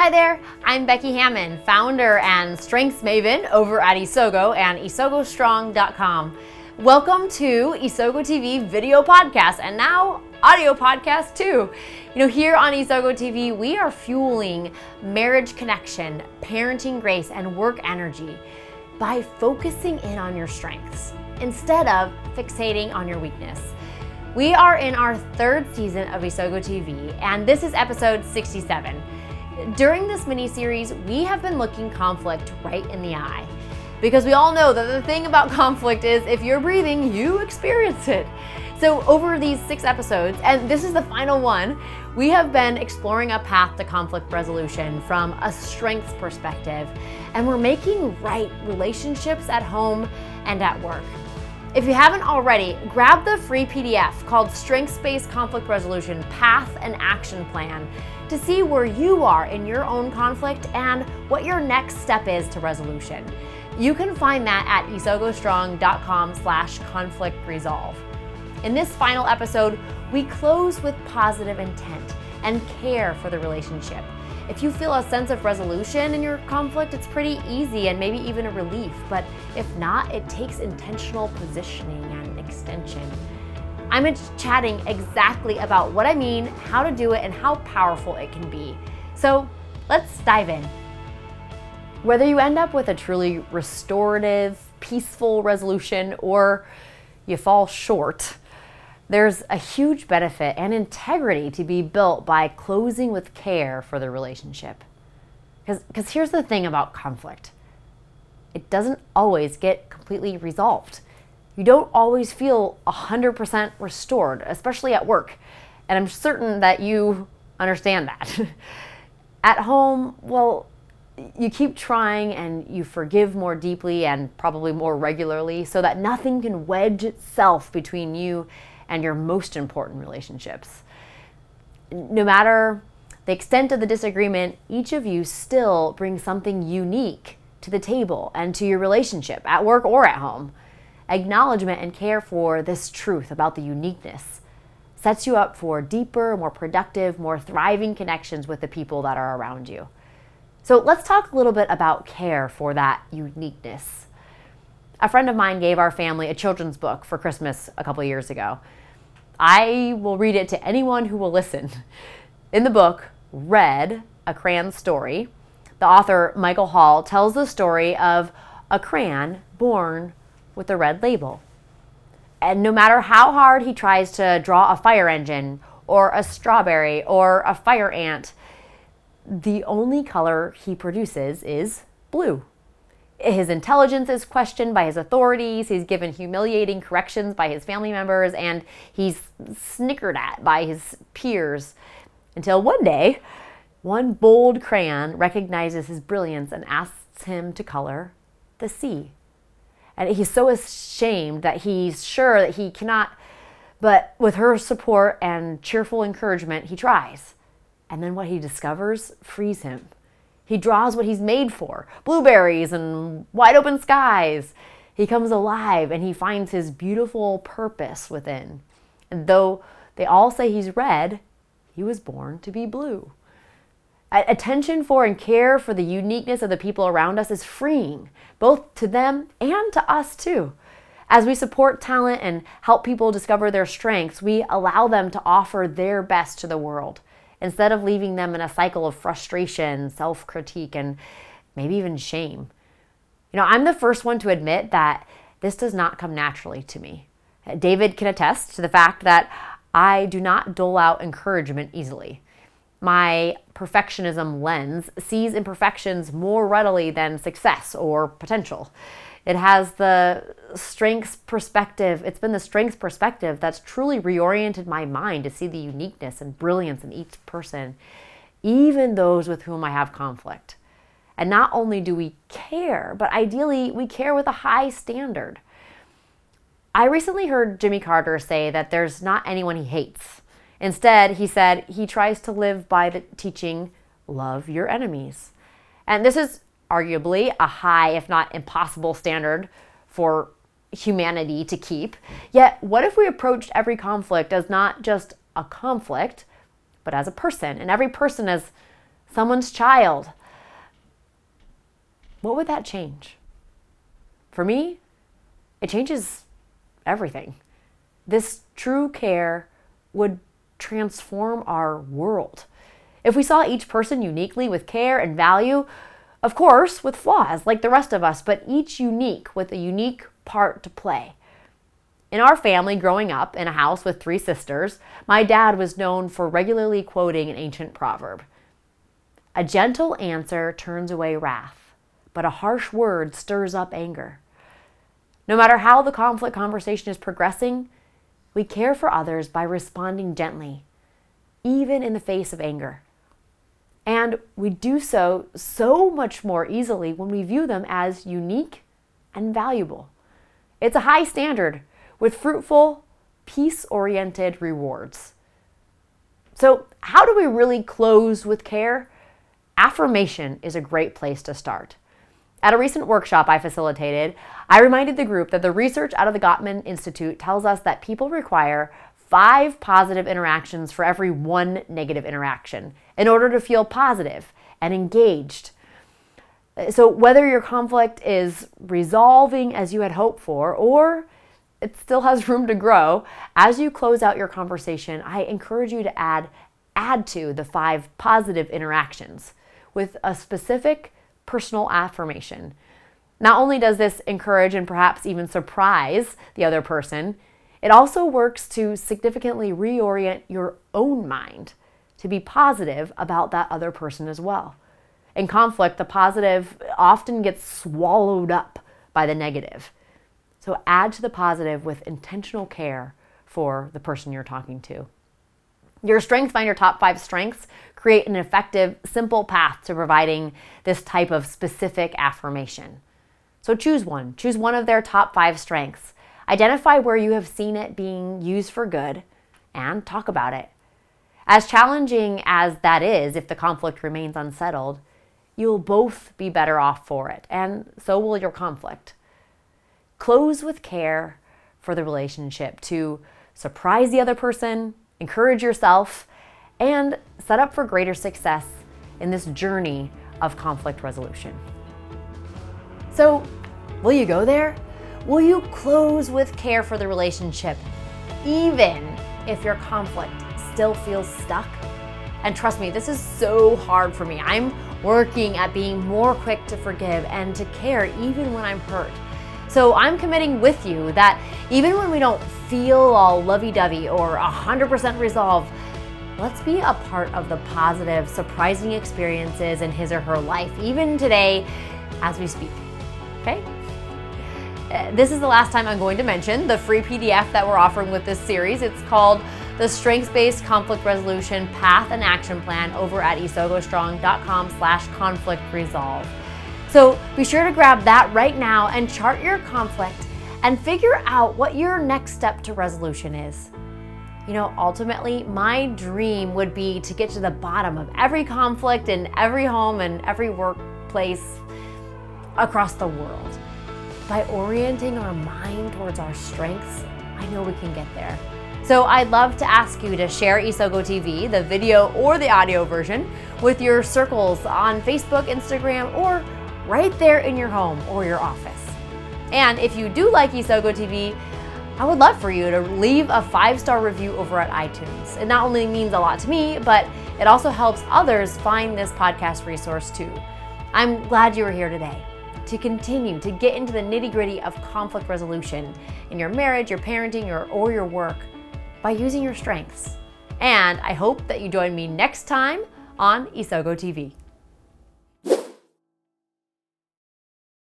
Hi there, I'm Becky Hammond, founder and strengths maven over at Isogo and isogostrong.com. Welcome to Isogo TV video podcast and now audio podcast too. You know, here on Isogo TV, we are fueling marriage connection, parenting grace, and work energy by focusing in on your strengths instead of fixating on your weakness. We are in our third season of Isogo TV, and this is episode 67. During this mini series, we have been looking conflict right in the eye. Because we all know that the thing about conflict is if you're breathing, you experience it. So, over these six episodes, and this is the final one, we have been exploring a path to conflict resolution from a strengths perspective, and we're making right relationships at home and at work. If you haven't already, grab the free PDF called Strengths Based Conflict Resolution Path and Action Plan to see where you are in your own conflict and what your next step is to resolution. You can find that at isogostrong.com slash conflict resolve. In this final episode, we close with positive intent and care for the relationship. If you feel a sense of resolution in your conflict, it's pretty easy and maybe even a relief. But if not, it takes intentional positioning and extension. I'm chatting exactly about what I mean, how to do it, and how powerful it can be. So let's dive in. Whether you end up with a truly restorative, peaceful resolution or you fall short, there's a huge benefit and integrity to be built by closing with care for the relationship. Because here's the thing about conflict it doesn't always get completely resolved. You don't always feel 100% restored, especially at work. And I'm certain that you understand that. at home, well, you keep trying and you forgive more deeply and probably more regularly so that nothing can wedge itself between you and your most important relationships. No matter the extent of the disagreement, each of you still brings something unique to the table and to your relationship at work or at home. Acknowledgement and care for this truth about the uniqueness sets you up for deeper, more productive, more thriving connections with the people that are around you. So let's talk a little bit about care for that uniqueness. A friend of mine gave our family a children's book for Christmas a couple years ago. I will read it to anyone who will listen. In the book, Red, a crayon story, the author, Michael Hall, tells the story of a crayon born with a red label. And no matter how hard he tries to draw a fire engine or a strawberry or a fire ant, the only color he produces is blue. His intelligence is questioned by his authorities. He's given humiliating corrections by his family members, and he's snickered at by his peers. Until one day, one bold crayon recognizes his brilliance and asks him to color the sea. And he's so ashamed that he's sure that he cannot, but with her support and cheerful encouragement, he tries. And then what he discovers frees him. He draws what he's made for blueberries and wide open skies. He comes alive and he finds his beautiful purpose within. And though they all say he's red, he was born to be blue. Attention for and care for the uniqueness of the people around us is freeing, both to them and to us too. As we support talent and help people discover their strengths, we allow them to offer their best to the world instead of leaving them in a cycle of frustration, self critique, and maybe even shame. You know, I'm the first one to admit that this does not come naturally to me. David can attest to the fact that I do not dole out encouragement easily. My perfectionism lens sees imperfections more readily than success or potential. It has the strengths perspective. It's been the strengths perspective that's truly reoriented my mind to see the uniqueness and brilliance in each person, even those with whom I have conflict. And not only do we care, but ideally we care with a high standard. I recently heard Jimmy Carter say that there's not anyone he hates. Instead, he said he tries to live by the teaching, love your enemies. And this is arguably a high, if not impossible, standard for humanity to keep. Yet, what if we approached every conflict as not just a conflict, but as a person, and every person as someone's child, what would that change? For me, it changes everything. This true care would transform our world. If we saw each person uniquely with care and value, of course, with flaws like the rest of us, but each unique with a unique part to play. In our family, growing up in a house with three sisters, my dad was known for regularly quoting an ancient proverb A gentle answer turns away wrath, but a harsh word stirs up anger. No matter how the conflict conversation is progressing, we care for others by responding gently, even in the face of anger. And we do so so much more easily when we view them as unique and valuable. It's a high standard with fruitful, peace oriented rewards. So, how do we really close with care? Affirmation is a great place to start. At a recent workshop I facilitated, I reminded the group that the research out of the Gottman Institute tells us that people require five positive interactions for every one negative interaction in order to feel positive and engaged. So, whether your conflict is resolving as you had hoped for or it still has room to grow, as you close out your conversation, I encourage you to add add to the five positive interactions with a specific personal affirmation. Not only does this encourage and perhaps even surprise the other person, it also works to significantly reorient your own mind to be positive about that other person as well. In conflict, the positive often gets swallowed up by the negative. So add to the positive with intentional care for the person you're talking to. Your Strength Finder top five strengths create an effective, simple path to providing this type of specific affirmation. So choose one. Choose one of their top five strengths. Identify where you have seen it being used for good and talk about it. As challenging as that is, if the conflict remains unsettled, you'll both be better off for it, and so will your conflict. Close with care for the relationship to surprise the other person, encourage yourself, and set up for greater success in this journey of conflict resolution. So, will you go there? Will you close with care for the relationship, even if your conflict still feels stuck? And trust me, this is so hard for me. I'm working at being more quick to forgive and to care even when I'm hurt. So I'm committing with you that even when we don't feel all lovey dovey or 100% resolved, let's be a part of the positive, surprising experiences in his or her life, even today as we speak. Okay? Uh, this is the last time I'm going to mention the free PDF that we're offering with this series. It's called the Strengths-Based Conflict Resolution Path and Action Plan over at isogostrong.com slash conflict resolve. So be sure to grab that right now and chart your conflict and figure out what your next step to resolution is. You know, ultimately, my dream would be to get to the bottom of every conflict in every home and every workplace across the world. By orienting our mind towards our strengths, I know we can get there. So I'd love to ask you to share Isogo TV, the video or the audio version, with your circles on Facebook, Instagram, or right there in your home or your office. And if you do like Isogo TV, I would love for you to leave a five star review over at iTunes. It not only means a lot to me, but it also helps others find this podcast resource too. I'm glad you were here today to continue to get into the nitty gritty of conflict resolution in your marriage, your parenting, or, or your work by using your strengths. And I hope that you join me next time on Isogo TV.